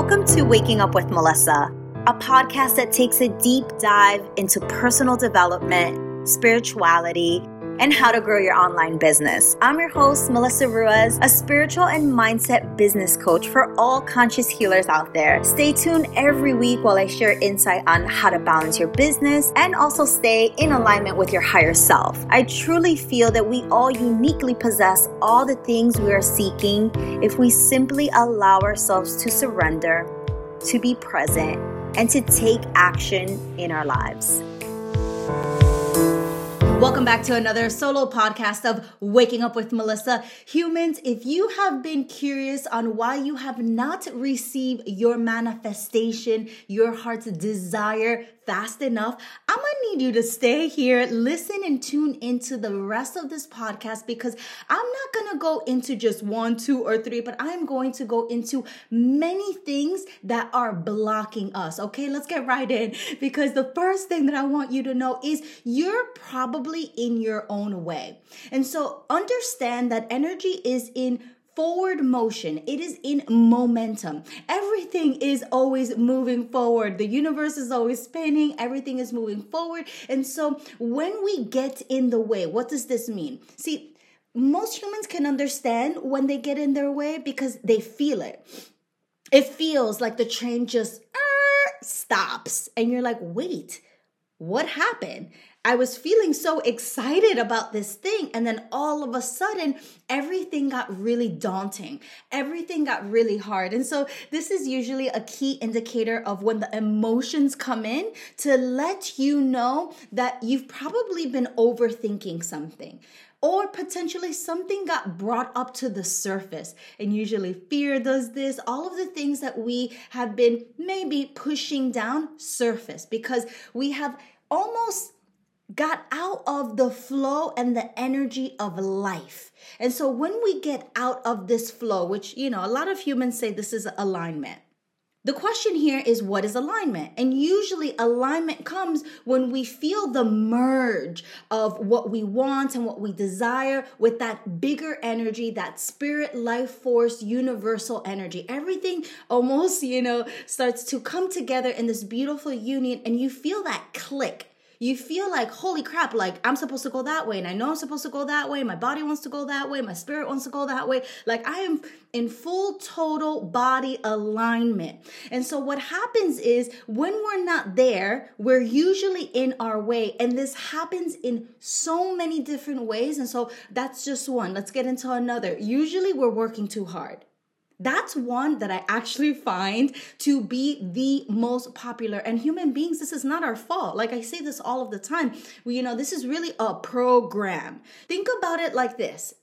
Welcome to Waking Up with Melissa, a podcast that takes a deep dive into personal development, spirituality, and how to grow your online business. I'm your host, Melissa Ruiz, a spiritual and mindset business coach for all conscious healers out there. Stay tuned every week while I share insight on how to balance your business and also stay in alignment with your higher self. I truly feel that we all uniquely possess all the things we are seeking if we simply allow ourselves to surrender, to be present, and to take action in our lives. Welcome back to another solo podcast of Waking Up with Melissa. Humans, if you have been curious on why you have not received your manifestation, your heart's desire fast enough, I'm gonna need you to stay here, listen, and tune into the rest of this podcast because I'm not gonna go into just one, two, or three, but I'm going to go into many things that are blocking us. Okay, let's get right in because the first thing that I want you to know is you're probably in your own way. And so understand that energy is in forward motion. It is in momentum. Everything is always moving forward. The universe is always spinning. Everything is moving forward. And so when we get in the way, what does this mean? See, most humans can understand when they get in their way because they feel it. It feels like the train just uh, stops and you're like, wait, what happened? I was feeling so excited about this thing. And then all of a sudden, everything got really daunting. Everything got really hard. And so, this is usually a key indicator of when the emotions come in to let you know that you've probably been overthinking something or potentially something got brought up to the surface. And usually fear does this, all of the things that we have been maybe pushing down surface because we have almost got out of the flow and the energy of life. And so when we get out of this flow, which, you know, a lot of humans say this is alignment. The question here is what is alignment? And usually alignment comes when we feel the merge of what we want and what we desire with that bigger energy, that spirit, life force, universal energy. Everything almost, you know, starts to come together in this beautiful union and you feel that click you feel like, holy crap, like I'm supposed to go that way. And I know I'm supposed to go that way. My body wants to go that way. My spirit wants to go that way. Like I am in full total body alignment. And so what happens is when we're not there, we're usually in our way. And this happens in so many different ways. And so that's just one. Let's get into another. Usually we're working too hard. That's one that I actually find to be the most popular. And human beings, this is not our fault. Like I say this all of the time. Well, you know, this is really a program. Think about it like this.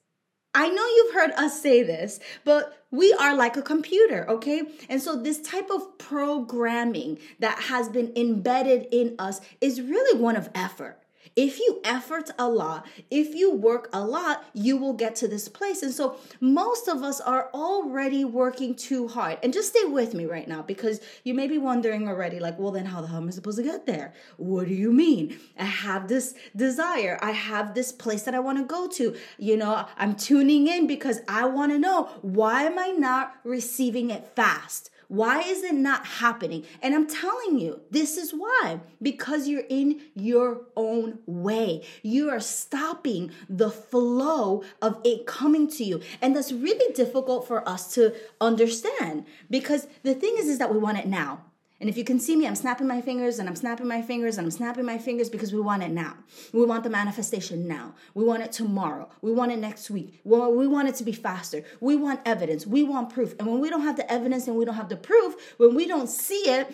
I know you've heard us say this, but we are like a computer, okay? And so, this type of programming that has been embedded in us is really one of effort. If you effort a lot, if you work a lot, you will get to this place. And so most of us are already working too hard. And just stay with me right now because you may be wondering already, like, well, then how the hell am I supposed to get there? What do you mean? I have this desire. I have this place that I want to go to. You know, I'm tuning in because I want to know why am I not receiving it fast? Why is it not happening? And I'm telling you, this is why. Because you're in your own way. You are stopping the flow of it coming to you. And that's really difficult for us to understand because the thing is is that we want it now. And if you can see me, I'm snapping my fingers and I'm snapping my fingers and I'm snapping my fingers because we want it now. We want the manifestation now. We want it tomorrow. We want it next week. We want it to be faster. We want evidence. We want proof. And when we don't have the evidence and we don't have the proof, when we don't see it,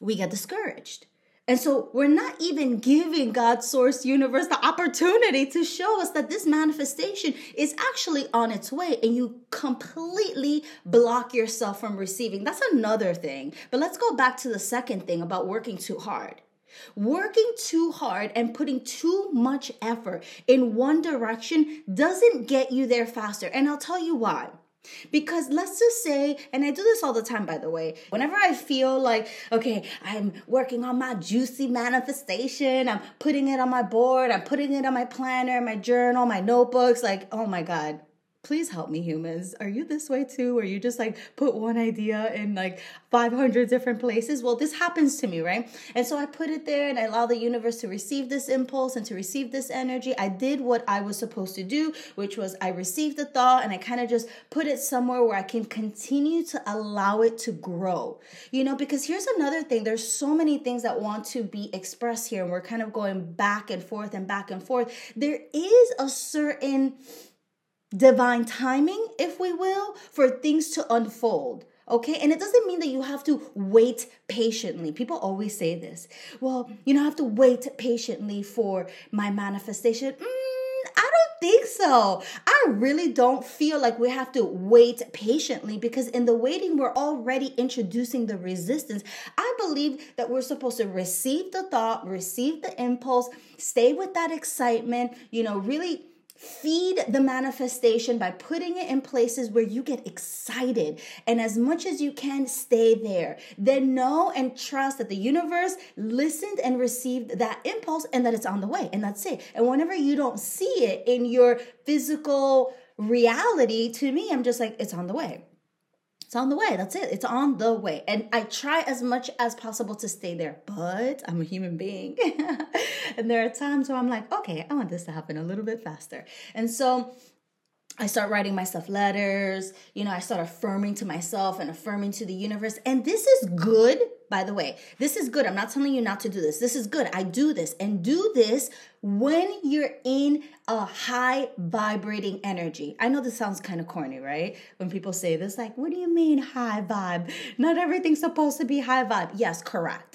we get discouraged. And so we're not even giving God's source universe the opportunity to show us that this manifestation is actually on its way and you completely block yourself from receiving. That's another thing. But let's go back to the second thing about working too hard. Working too hard and putting too much effort in one direction doesn't get you there faster. And I'll tell you why. Because let's just say, and I do this all the time, by the way, whenever I feel like, okay, I'm working on my juicy manifestation, I'm putting it on my board, I'm putting it on my planner, my journal, my notebooks, like, oh my God, please help me humans. Are you this way too? Or you just like put one idea in like 500 different places? Well this happens to me right? And so i put it there and i allow the universe to receive this impulse and to receive this energy. I did what i was supposed to do which was i received the thought and i kind of just put it somewhere where i can continue to allow it to grow. You know because here's another thing. There's so many things that want to be expressed here and we're kind of going back and forth and back and forth. There is a certain divine timing, if we will, for things to unfold. Okay, and it doesn't mean that you have to wait patiently. People always say this. Well, you don't have to wait patiently for my manifestation. Mm, I don't think so. I really don't feel like we have to wait patiently because in the waiting, we're already introducing the resistance. I believe that we're supposed to receive the thought, receive the impulse, stay with that excitement, you know, really Feed the manifestation by putting it in places where you get excited. And as much as you can, stay there. Then know and trust that the universe listened and received that impulse and that it's on the way. And that's it. And whenever you don't see it in your physical reality, to me, I'm just like, it's on the way. It's on the way. That's it. It's on the way. And I try as much as possible to stay there, but I'm a human being. and there are times where I'm like, okay, I want this to happen a little bit faster. And so I start writing myself letters, you know, I start affirming to myself and affirming to the universe. And this is good, by the way. This is good. I'm not telling you not to do this. This is good. I do this and do this when you're in a high vibrating energy. I know this sounds kind of corny, right? When people say this, like, what do you mean high vibe? Not everything's supposed to be high vibe. Yes, correct.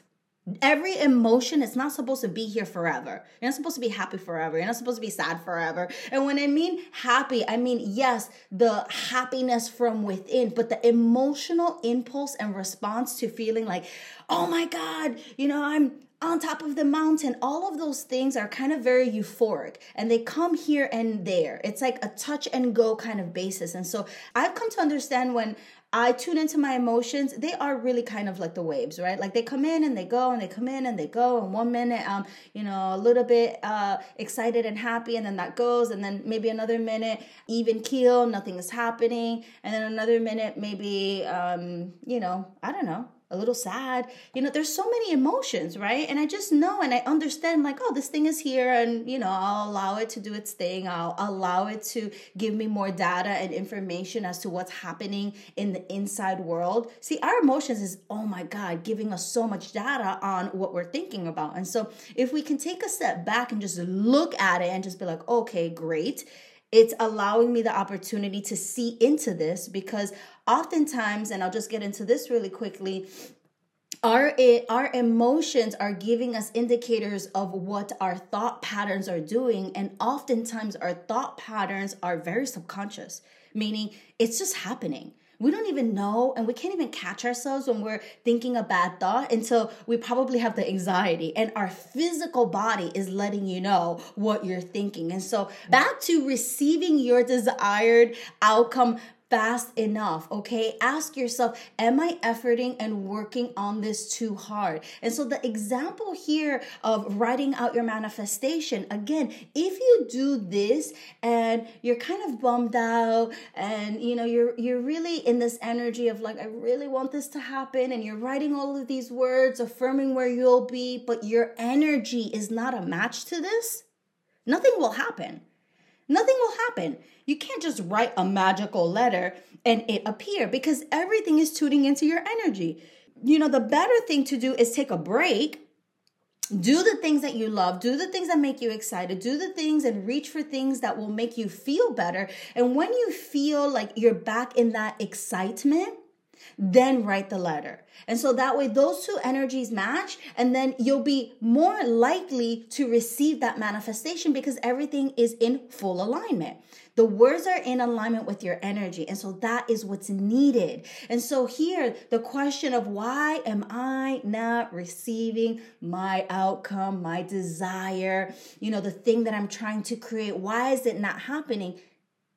Every emotion is not supposed to be here forever. You're not supposed to be happy forever. You're not supposed to be sad forever. And when I mean happy, I mean, yes, the happiness from within, but the emotional impulse and response to feeling like, oh my God, you know, I'm on top of the mountain. All of those things are kind of very euphoric and they come here and there. It's like a touch and go kind of basis. And so I've come to understand when I tune into my emotions, they are really kind of like the waves, right? Like they come in and they go and they come in and they go. And one minute, um, you know, a little bit uh excited and happy, and then that goes, and then maybe another minute, even keel, nothing is happening, and then another minute, maybe um, you know, I don't know, a little sad. You know, there's so many emotions, right? And I just know and I understand, like, oh, this thing is here, and you know, I'll allow it to do its thing. I'll allow it to give me more data and information as to what's happening in the inside world. See, our emotions is, oh my God, giving us so much data on what we're thinking about. And so, if we can take a step back and just look at it and just be like, okay, great it's allowing me the opportunity to see into this because oftentimes and i'll just get into this really quickly our eh, our emotions are giving us indicators of what our thought patterns are doing and oftentimes our thought patterns are very subconscious meaning it's just happening we don't even know and we can't even catch ourselves when we're thinking a bad thought until we probably have the anxiety and our physical body is letting you know what you're thinking. And so back to receiving your desired outcome fast enough, okay? Ask yourself, am I efforting and working on this too hard? And so the example here of writing out your manifestation, again, if you do this and you're kind of bummed out and you know you're you're really in this energy of like I really want this to happen and you're writing all of these words affirming where you'll be, but your energy is not a match to this, nothing will happen. Nothing will happen. You can't just write a magical letter and it appear because everything is tuning into your energy. You know, the better thing to do is take a break do the things that you love, do the things that make you excited, do the things and reach for things that will make you feel better. And when you feel like you're back in that excitement, then write the letter. And so that way those two energies match and then you'll be more likely to receive that manifestation because everything is in full alignment. The words are in alignment with your energy. And so that is what's needed. And so here, the question of why am I not receiving my outcome, my desire, you know, the thing that I'm trying to create, why is it not happening?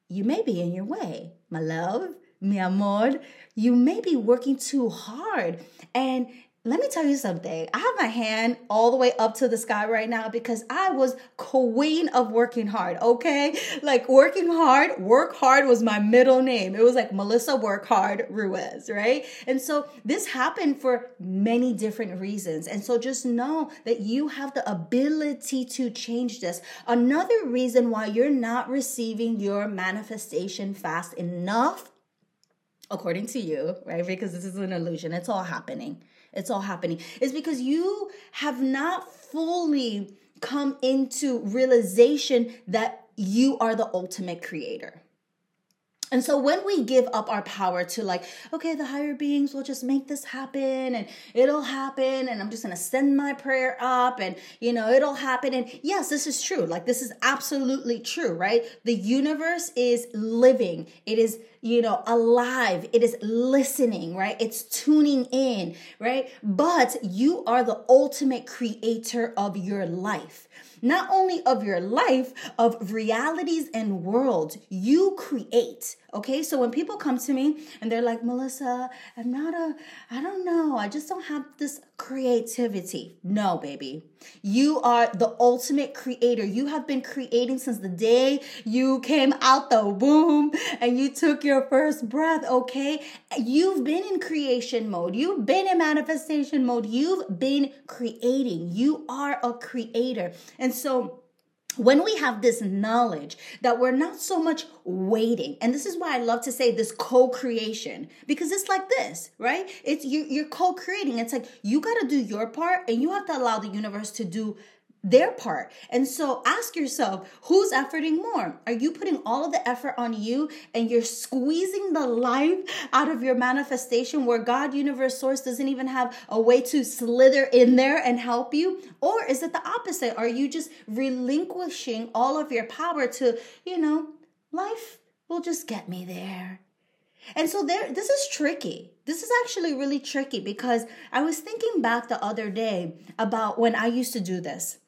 You may be in your way, my love mi amor, you may be working too hard. And let me tell you something. I have my hand all the way up to the sky right now because I was queen of working hard, okay? Like working hard, work hard was my middle name. It was like Melissa Work Hard Ruiz, right? And so this happened for many different reasons. And so just know that you have the ability to change this. Another reason why you're not receiving your manifestation fast enough according to you, right? Because this is an illusion. It's all happening it's all happening It's because you have not fully come into realization that you are the ultimate creator. And so when we give up our power to like, okay, the higher beings will just make this happen and it'll happen and I'm just going to send my prayer up and you know, it'll happen and yes, this is true. Like this is absolutely true, right? The universe is living. It is, you know, alive. It is listening, right? It's tuning in, right? But you are the ultimate creator of your life not only of your life, of realities and worlds you create. Okay, so when people come to me and they're like, Melissa, I'm not a, I don't know, I just don't have this creativity. No, baby. You are the ultimate creator. You have been creating since the day you came out the womb and you took your first breath, okay? You've been in creation mode. You've been in manifestation mode. You've been creating. You are a creator. And so, when we have this knowledge that we're not so much waiting and this is why i love to say this co-creation because it's like this right? It's you, you're co-creating. It's like you got to do your part and you have to allow the universe to do their part. And so ask yourself, who's efforting more? Are you putting all of the effort on you and you're squeezing the life out of your manifestation where God, universe, source doesn't even have a way to slither in there and help you? Or is it the opposite? Are you just relinquishing all of your power to, you know, life will just get me there? And so there this is tricky. This is actually really tricky because I was thinking back the other day about when I used to do this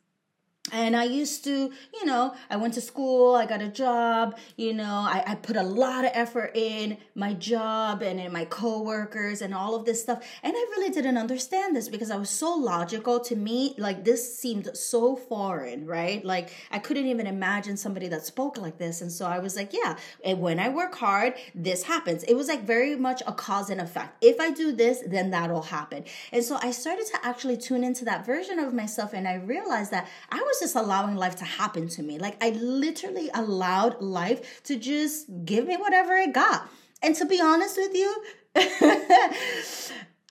and I used to, you know, I went to school, I got a job, you know, I, I put a lot of effort in my job and in my coworkers and all of this stuff. And I really didn't understand this because I was so logical. To me, like this seemed so foreign, right? Like I couldn't even imagine somebody that spoke like this. And so I was like, yeah, and when I work hard, this happens. It was like very much a cause and effect. If I do this, then that'll happen. And so I started to actually tune into that version of myself and I realized that I was just allowing life to happen to me. Like I literally allowed life to just give me whatever it got. And to be honest with you,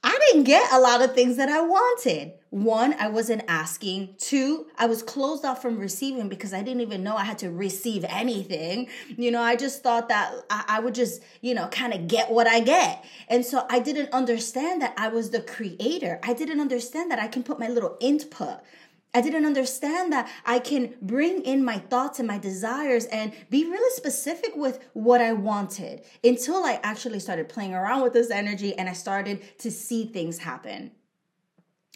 I didn't get a lot of things that I wanted. One, I wasn't asking. Two, I was closed off from receiving because I didn't even know I had to receive anything. You know, I just thought that I, I would just, you know, kind of get what I get. And so I didn't understand that I was the creator. I didn't understand that I can put my little input. I didn't understand that I can bring in my thoughts and my desires and be really specific with what I wanted until I actually started playing around with this energy and I started to see things happen.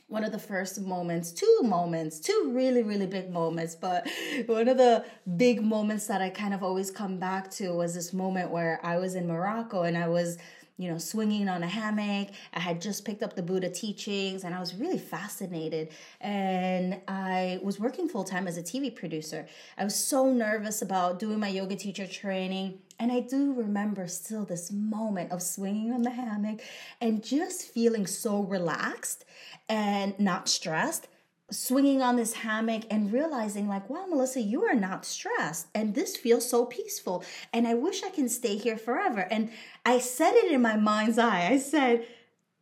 One of the first moments, two moments, two really, really big moments, but one of the big moments that I kind of always come back to was this moment where I was in Morocco and I was you know, swinging on a hammock. I had just picked up the Buddha teachings and I was really fascinated. And I was working full time as a TV producer. I was so nervous about doing my yoga teacher training. And I do remember still this moment of swinging on the hammock and just feeling so relaxed and not stressed swinging on this hammock and realizing like wow melissa you are not stressed and this feels so peaceful and i wish i can stay here forever. And i said it in my mind's eye. I said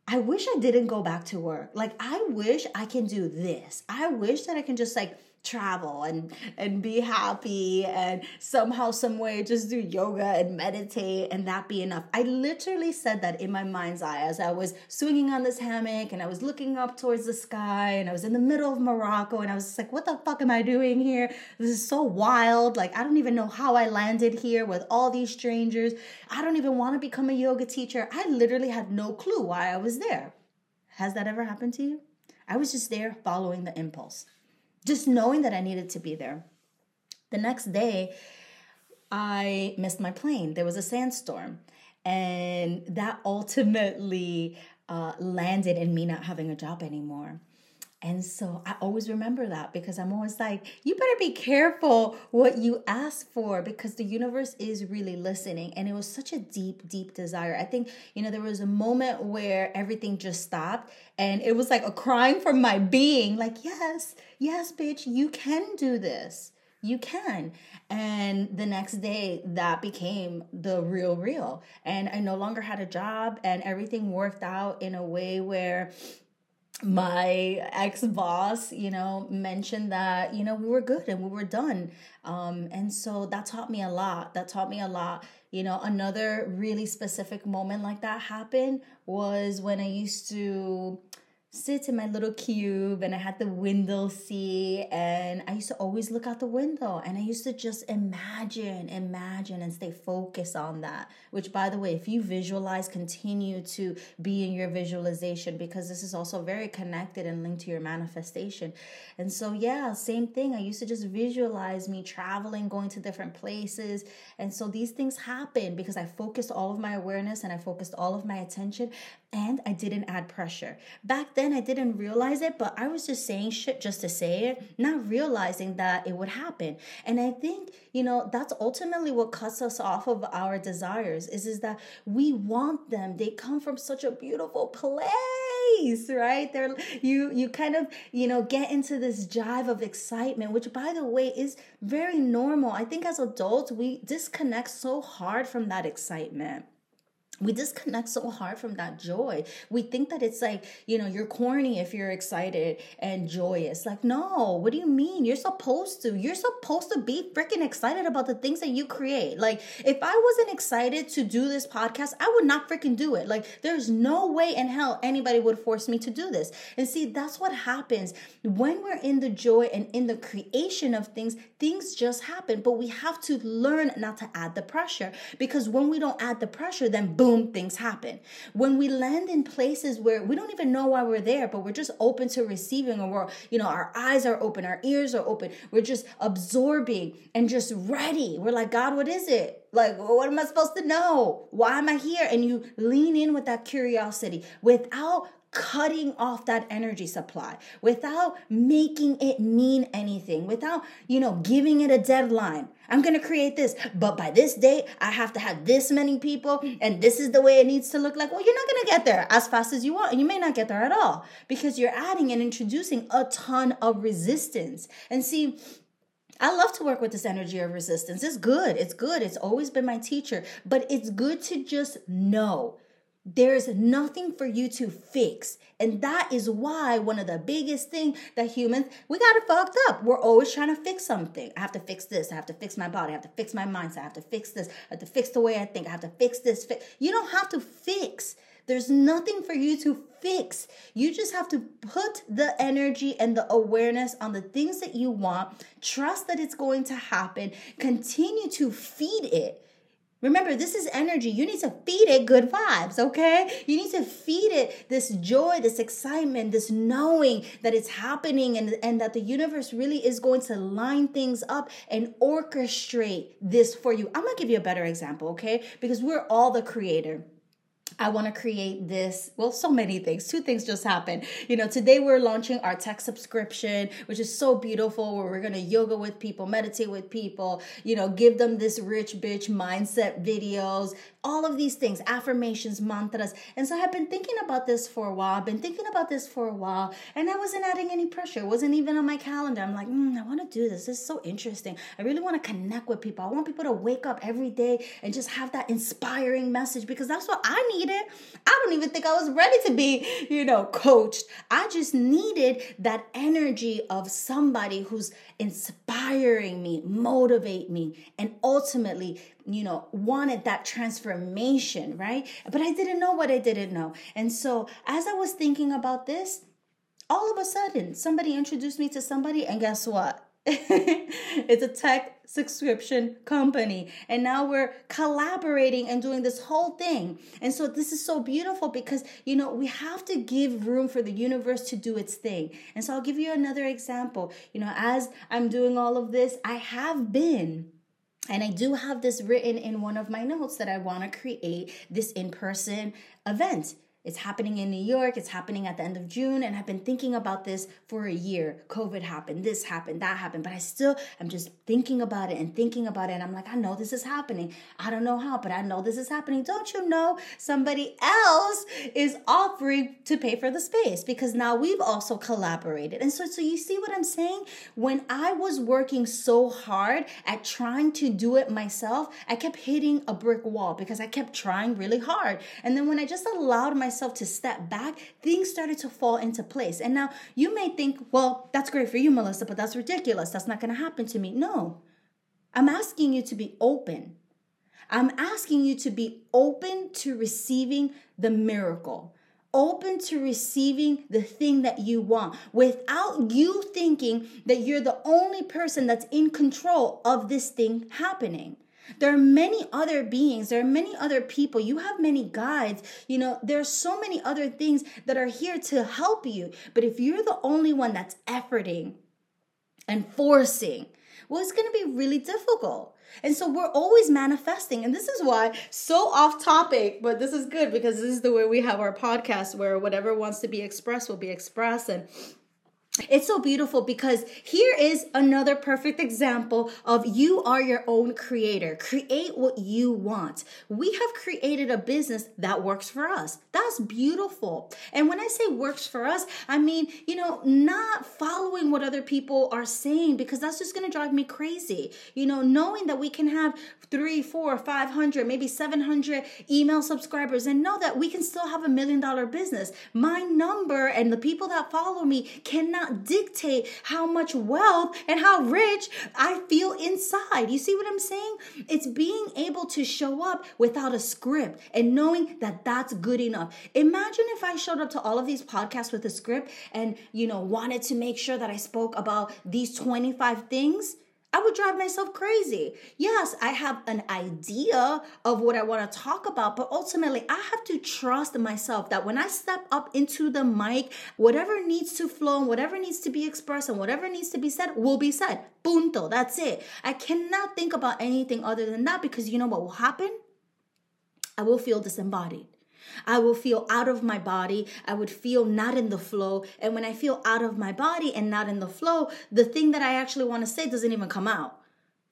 i wish i didn't go back to work. Like i wish i can do this. I wish that i can just like travel and and be happy and somehow some way just do yoga and meditate and that be enough. I literally said that in my mind's eye as i was swinging on this hammock and i was looking up towards the sky and i was in the middle of morocco and i was like what the fuck am i doing here? This is so wild. Like i don't even know how i landed here with all these strangers. I don't even want to become a yoga teacher. I literally had no clue why i was there. Has that ever happened to you? I was just there following the impulse just knowing that I needed to be there. The next day, I missed my plane. There was a sandstorm. And that ultimately uh, landed in me not having a job anymore. And so I always remember that because I'm always like, you better be careful what you ask for because the universe is really listening. And it was such a deep, deep desire. I think, you know, there was a moment where everything just stopped and it was like a crying from my being, like, yes, yes, bitch, you can do this. You can. And the next day, that became the real, real. And I no longer had a job, and everything worked out in a way where my ex boss, you know, mentioned that, you know, we were good and we were done. Um, and so that taught me a lot. That taught me a lot. You know, another really specific moment like that happened was when I used to sit in my little cube and I had the window seat and I used to always look out the window and I used to just imagine, imagine and stay focused on that. Which by the way, if you visualize, continue to be in your visualization because this is also very connected and linked to your manifestation. And so yeah, same thing. I used to just visualize me traveling, going to different places. And so these things happen because I focused all of my awareness and I focused all of my attention and I didn't add pressure. Back then, I didn't realize it, but I was just saying shit just to say it, not realizing that it would happen. And I think, you know, that's ultimately what cuts us off of our desires is, is that we want them. They come from such a beautiful place, right? They're you you kind of, you know, get into this jive of excitement, which by the way is very normal. I think as adults, we disconnect so hard from that excitement we disconnect so hard from that joy. We think that it's like, you know, you're corny if you're excited and joyous. Like, no, what do you mean? You're supposed to. You're supposed to be freaking excited about the things that you create. Like, if I wasn't excited to do this podcast, I would not freaking do it. Like, there's no way in hell anybody would force me to do this. And see, that's what happens when we're in the joy and in the creation of things, things just happen. But we have to learn not to add the pressure because when we don't add the pressure, then boom, things happen. When we land in places where we don't even know why we're there, but we're just open to receiving, or we're, you know, our eyes are open, our ears are open, we're just absorbing and just ready. We're like, God, what is it? Like, what am I supposed to know? Why am I here? And you lean in with that curiosity without cutting off that energy supply without making it mean anything without you know giving it a deadline i'm going to create this but by this date i have to have this many people and this is the way it needs to look like well you're not going to get there as fast as you want and you may not get there at all because you're adding and introducing a ton of resistance and see I love to work with this energy of resistance. It's good. It's good. It's always been my teacher. But it's good to just know there's nothing for you to fix. And that is why one of the biggest thing that humans, we got it fucked up. We're always trying to fix something. I have to fix this. I have to fix my body. I have to fix my mindset. I have to fix this. I have to fix the way I think. I have to fix this. You don't have to fix. There's nothing for you to fix. You just have to put the energy and the awareness on the things that you want. Trust that it's going to happen. Continue to feed it Remember, this is energy. You need to feed it good vibes, okay? You need to feed it this joy, this excitement, this knowing that it's happening and, and that the universe really is going to line things up and orchestrate this for you. I'm gonna give you a better example, okay? Because we're all the creator. I want to create this. Well, so many things. Two things just happened. You know, today we're launching our tech subscription, which is so beautiful, where we're going to yoga with people, meditate with people, you know, give them this rich bitch mindset videos, all of these things, affirmations, mantras. And so I've been thinking about this for a while. I've been thinking about this for a while, and I wasn't adding any pressure. It wasn't even on my calendar. I'm like, mm, I want to do this. This is so interesting. I really want to connect with people. I want people to wake up every day and just have that inspiring message because that's what I needed. I don't even think I was ready to be, you know, coached. I just needed that energy of somebody who's inspiring me, motivate me, and ultimately you know, wanted that transformation, right? But I didn't know what I didn't know. And so as I was thinking about this, all of a sudden somebody introduced me to somebody, and guess what? it's a tech subscription company. And now we're collaborating and doing this whole thing. And so this is so beautiful because you know we have to give room for the universe to do its thing. And so i'll give you another example. You know as i'm doing all of this i have been and I do have this written in one of my notes that I want to create this in person event It's happening in New York. It's happening at the end of June. And I've been thinking about this for a year. COVID happened, this happened, that happened. But I still, I'm just thinking about it and thinking about it. And I'm like, I know this is happening. I don't know how, but I know this is happening. Don't you know somebody else is offering to pay for the space because now we've also collaborated. And so, so you see what I'm saying? When I was working so hard at trying to do it myself, I kept hitting a brick wall because I kept trying really hard. And then when I just allowed myself myself to step back, things started to fall into place. And now you may think, well, that's great for you, Melissa, but that's ridiculous. That's not going to happen to me. No, I'm asking you to be open. I'm asking you to be open to receiving the miracle open to receiving the thing that you want without you thinking that you're the only person that's in control of this thing happening. There are many other beings, there are many other people. You have many guides. You know, there's so many other things that are here to help you. But if you're the only one that's efforting and forcing, well, it's going to be really difficult. And so we're always manifesting. And this is why, so off topic, but this is good because this is the way we have our podcast where whatever wants to be expressed will be expressed. And it's so beautiful because here is another perfect example of you are your own creator. Create what you want. We have created a business that works for us. That's beautiful. And when I say works for us, I mean, you know, not following what other people are saying because that's just going to drive me crazy. You know, knowing that we can have three, four, five hundred, maybe 700 email subscribers and know that we can still have a million dollar business. My number and the people that follow me cannot cannot dictate how much wealth and how rich I feel inside. You see what I'm saying? It's being able to show up without a script and knowing that that's good enough. Imagine if I showed up to all of these podcasts with a script and, you know, wanted to make sure that I spoke about these 25 things I would drive myself crazy. Yes, I have an idea of what I want to talk about, but ultimately I have to trust myself that when I step up into the mic, whatever needs to flow and whatever needs to be expressed and whatever needs to be said will be said. Punto. That's it. I cannot think about anything other than that because you know what will happen? I will feel disembodied. I will feel out of my body. I would feel not in the flow. And when I feel out of my body and not in the flow, the thing that I actually want to say doesn't even come out.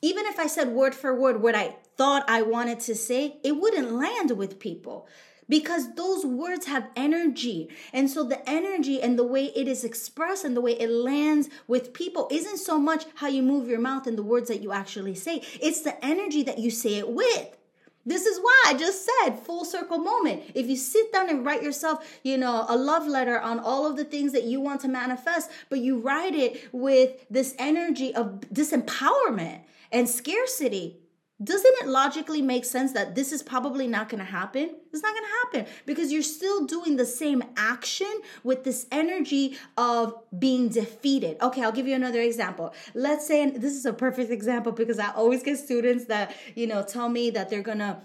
Even if I said word for word what I thought I wanted to say, it wouldn't land with people because those words have energy. And so the energy and the way it is expressed and the way it lands with people isn't so much how you move your mouth and the words that you actually say, it's the energy that you say it with. This is why I just said full circle moment. If you sit down and write yourself, you know, a love letter on all of the things that you want to manifest, but you write it with this energy of disempowerment and scarcity, doesn't it logically make sense that this is probably not going to happen? It's not going to happen because you're still doing the same action with this energy of being defeated. Okay, I'll give you another example. Let's say, and this is a perfect example because I always get students that, you know, tell me that they're going to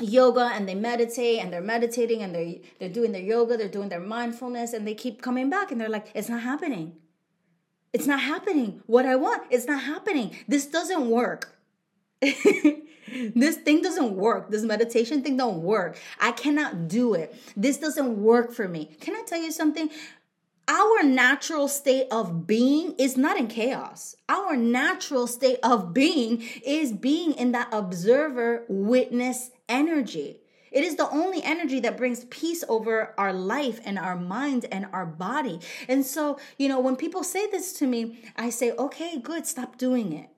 yoga and they meditate and they're meditating and they're they're doing their yoga, they're doing their mindfulness and they keep coming back and they're like it's not happening. It's not happening. What I want, it's not happening. This doesn't work. this thing doesn't work. This meditation thing don't work. I cannot do it. This doesn't work for me. Can I tell you something? Our natural state of being is not in chaos. Our natural state of being is being in that observer witness energy. It is the only energy that brings peace over our life and our mind and our body. And so, you know, when people say this to me, I say, okay, good, stop doing it.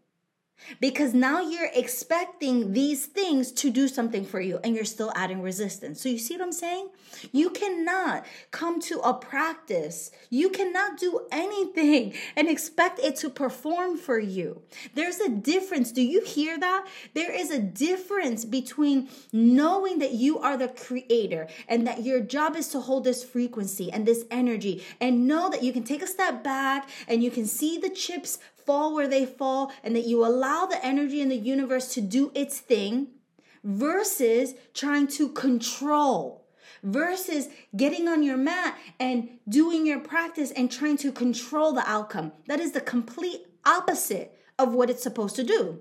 Because now you're expecting these things to do something for you and you're still adding resistance. So, you see what I'm saying? You cannot come to a practice, you cannot do anything and expect it to perform for you. There's a difference. Do you hear that? There is a difference between knowing that you are the creator and that your job is to hold this frequency and this energy and know that you can take a step back and you can see the chips fall where they fall and that you allow the energy in the universe to do its thing versus trying to control versus getting on your mat and doing your practice and trying to control the outcome. That is the complete opposite of what it's supposed to do.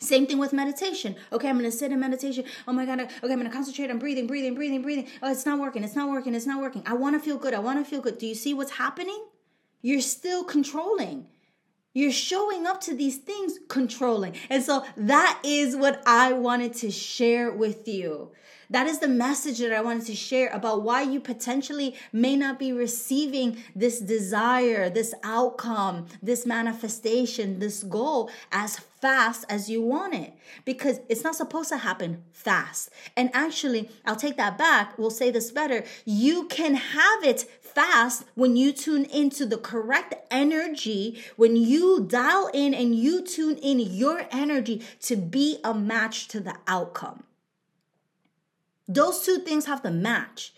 Same thing with meditation. Okay, I'm gonna sit in meditation. Oh my god, okay, I'm gonna concentrate on breathing, breathing, breathing, breathing. Oh, it's not working, it's not working, it's not working. I wanna feel good, I wanna feel good. Do you see what's happening? You're still controlling. You're showing up to these things controlling. And so that is what I wanted to share with you. That is the message that I wanted to share about why you potentially may not be receiving this desire, this outcome, this manifestation, this goal as fast as you want it because it's not supposed to happen fast. And actually, I'll take that back. We'll say this better. You can have it fast when you tune into the correct energy, when you dial in and you tune in your energy to be a match to the outcome. Those two things have to match.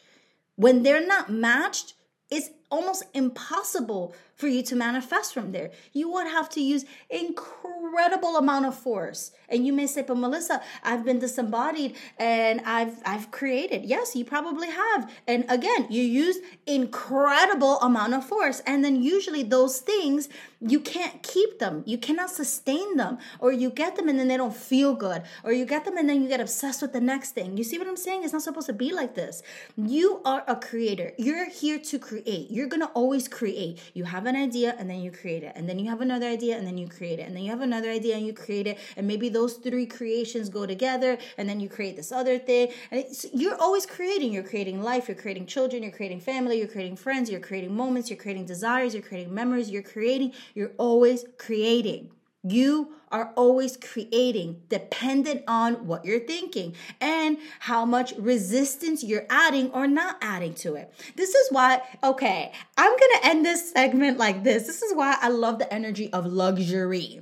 When they're not matched, it's almost impossible for you to manifest from there. You would have to use incredible amount of force. And you may say, but Melissa, I've been disembodied and I've I've created. Yes, you probably have. And again, you use incredible amount of force. And then usually those things, you can't keep them. You cannot sustain them. Or you get them and then they don't feel good. Or you get them and then you get obsessed with the next thing. You see what I'm saying? It's not supposed to be like this. You are a creator. You're here to create. You're gonna always create. You have an idea and then you create it. And then you have another idea and then you create it. And then you have another idea and you create it. And maybe those three creations go together and then you create this other thing. And you're always creating. You're creating life, you're creating children, you're creating family, you're creating friends, you're creating moments, you're creating desires, you're creating memories, you're creating, you're always creating. You are always creating dependent on what you're thinking and how much resistance you're adding or not adding to it. This is why, okay, I'm gonna end this segment like this. This is why I love the energy of luxury.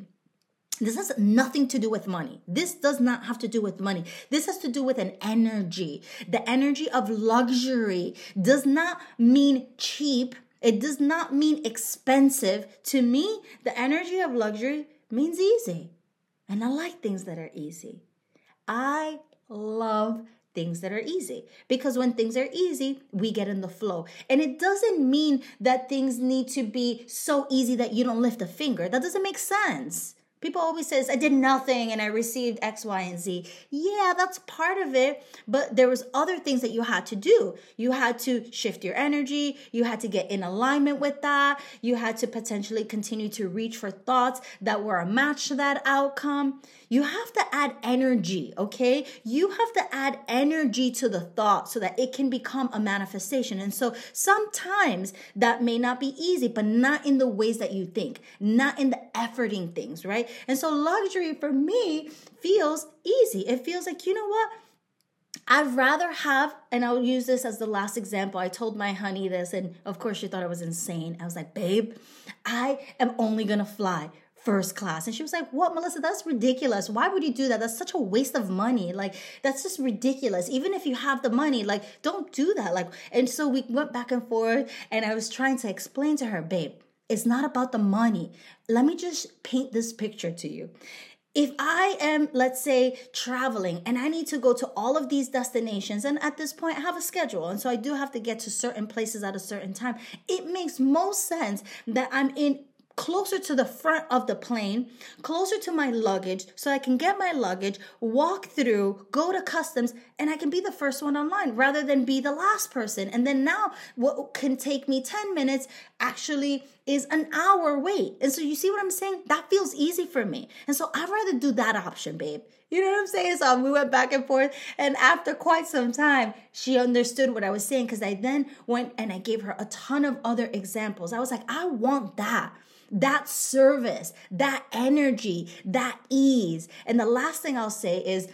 This has nothing to do with money. This does not have to do with money. This has to do with an energy. The energy of luxury does not mean cheap. It does not mean expensive. To me, the energy of luxury means easy. And I like things that are easy. I love things that are easy because when things are easy, we get in the flow. And it doesn't mean that things need to be so easy that you don't lift a finger. That doesn't make sense. People always says I did nothing and I received X, Y, and Z. Yeah, that's part of it, but there was other things that you had to do. You had to shift your energy, you had to get in alignment with that. You had to potentially continue to reach for thoughts that were a match to that outcome. You have to add energy, okay? You have to add energy to the thought so that it can become a manifestation. And so sometimes that may not be easy, but not in the ways that you think, not in the efforting things, right? And so luxury for me feels easy. It feels like, you know what? I'd rather have, and I'll use this as the last example. I told my honey this, and of course, she thought I was insane. I was like, babe, I am only gonna fly first class. And she was like, What, Melissa? That's ridiculous. Why would you do that? That's such a waste of money. Like, that's just ridiculous. Even if you have the money, like, don't do that. Like, and so we went back and forth, and I was trying to explain to her, babe, it's not about the money. Let me just paint this picture to you. If I am, let's say, traveling and I need to go to all of these destinations, and at this point I have a schedule, and so I do have to get to certain places at a certain time, it makes most sense that I'm in closer to the front of the plane, closer to my luggage, so I can get my luggage, walk through, go to customs, and I can be the first one online rather than be the last person. And then now, what can take me 10 minutes actually is an hour wait. And so you see what I'm saying? That feels easy for me. And so I'd rather do that option, babe. You know what I'm saying? So we went back and forth. And after quite some time, she understood what I was saying because I then went and I gave her a ton of other examples. I was like, I want that that service, that energy, that ease. And the last thing I'll say is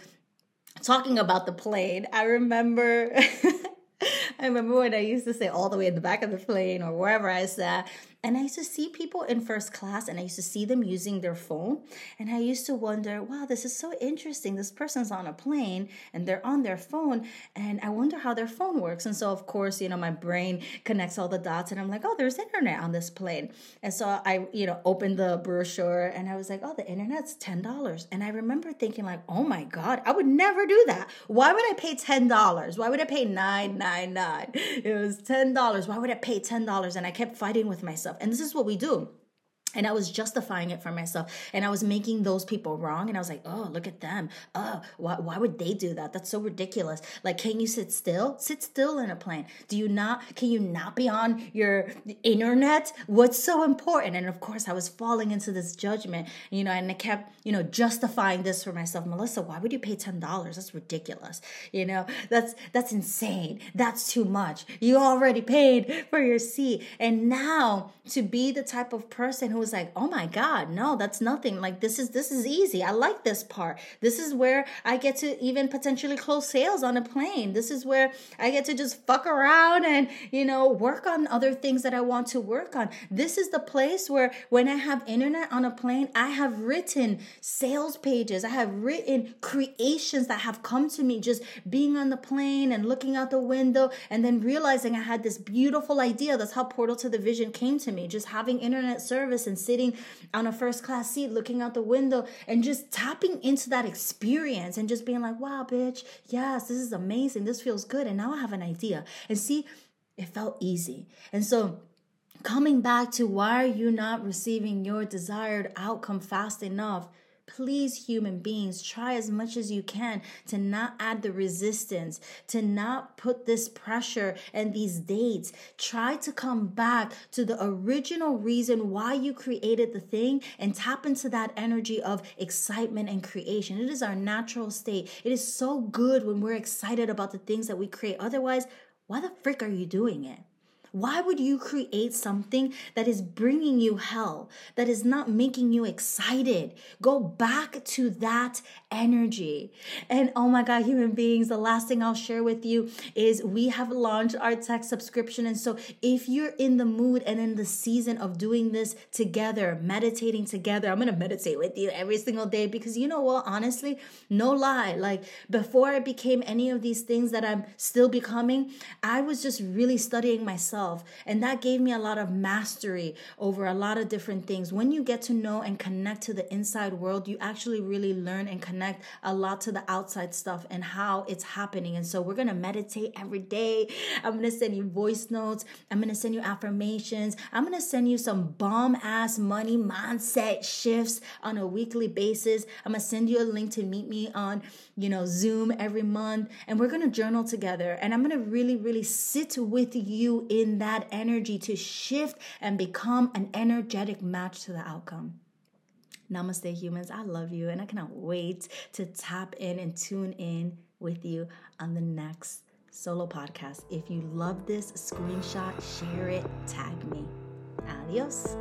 talking about the plane. I remember I remember when I used to say all the way in the back of the plane or wherever I sat, and I used to see people in first class and I used to see them using their phone. And I used to wonder, wow, this is so interesting. This person's on a plane and they're on their phone. And I wonder how their phone works. And so, of course, you know, my brain connects all the dots and I'm like, oh, there's internet on this plane. And so I, you know, opened the brochure and I was like, oh, the internet's $10. And I remember thinking, like, oh my God, I would never do that. Why would I pay $10? Why would I pay $9.99? It was $10. Why would I pay $10? And I kept fighting with myself. And this is what we do and I was justifying it for myself. And I was making those people wrong. And I was like, oh, look at them. Oh, why, why would they do that? That's so ridiculous. Like, can you sit still? Sit still in a plane. Do you not, can you not be on your internet? What's so important? And of course, I was falling into this judgment, you know, and I kept, you know, justifying this for myself. Melissa, why would you pay $10? That's ridiculous. You know, that's, that's insane. That's too much. You already paid for your seat. And now to be the type of person who was like, "Oh my god, no, that's nothing. Like this is this is easy. I like this part. This is where I get to even potentially close sales on a plane. This is where I get to just fuck around and, you know, work on other things that I want to work on. This is the place where when I have internet on a plane, I have written sales pages. I have written creations that have come to me just being on the plane and looking out the window and then realizing I had this beautiful idea. That's how Portal to the Vision came to me. Just having internet service and sitting on a first class seat, looking out the window and just tapping into that experience and just being like, wow, bitch, yes, this is amazing. This feels good. And now I have an idea. And see, it felt easy. And so, coming back to why are you not receiving your desired outcome fast enough? Please human beings try as much as you can to not add the resistance to not put this pressure and these dates. Try to come back to the original reason why you created the thing and tap into that energy of excitement and creation. It is our natural state. It is so good when we're excited about the things that we create. Otherwise why the frick are you doing it why would you create something that is bringing you hell, that is not making you excited? Go back to that energy. And oh my God, human beings, the last thing I'll share with you is we have launched our tech subscription. And so if you're in the mood and in the season of doing this together, meditating together, I'm going to meditate with you every single day because you know what? Honestly, no lie. Like before I became any of these things that I'm still becoming, I was just really studying myself. And that gave me a lot of mastery over a lot of different things. When you get to know and connect to the inside world, you actually really learn and connect a lot to the outside stuff and how it's happening. And so we're going to meditate every day. I'm going to send you voice notes. I'm going to send you affirmations. I'm going to send you some bomb ass money mindset shifts on a weekly basis. I'm going to send you a link to meet me on, you know, Zoom every month. And we're going to journal together. And I'm going to really, really sit with you in that energy to shift and become an energetic match to the outcome. Namaste, humans. I love you, and I cannot wait to tap in and tune in with you on the next solo podcast. If you love this, screenshot, share it, tag me. Adios.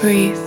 Breathe.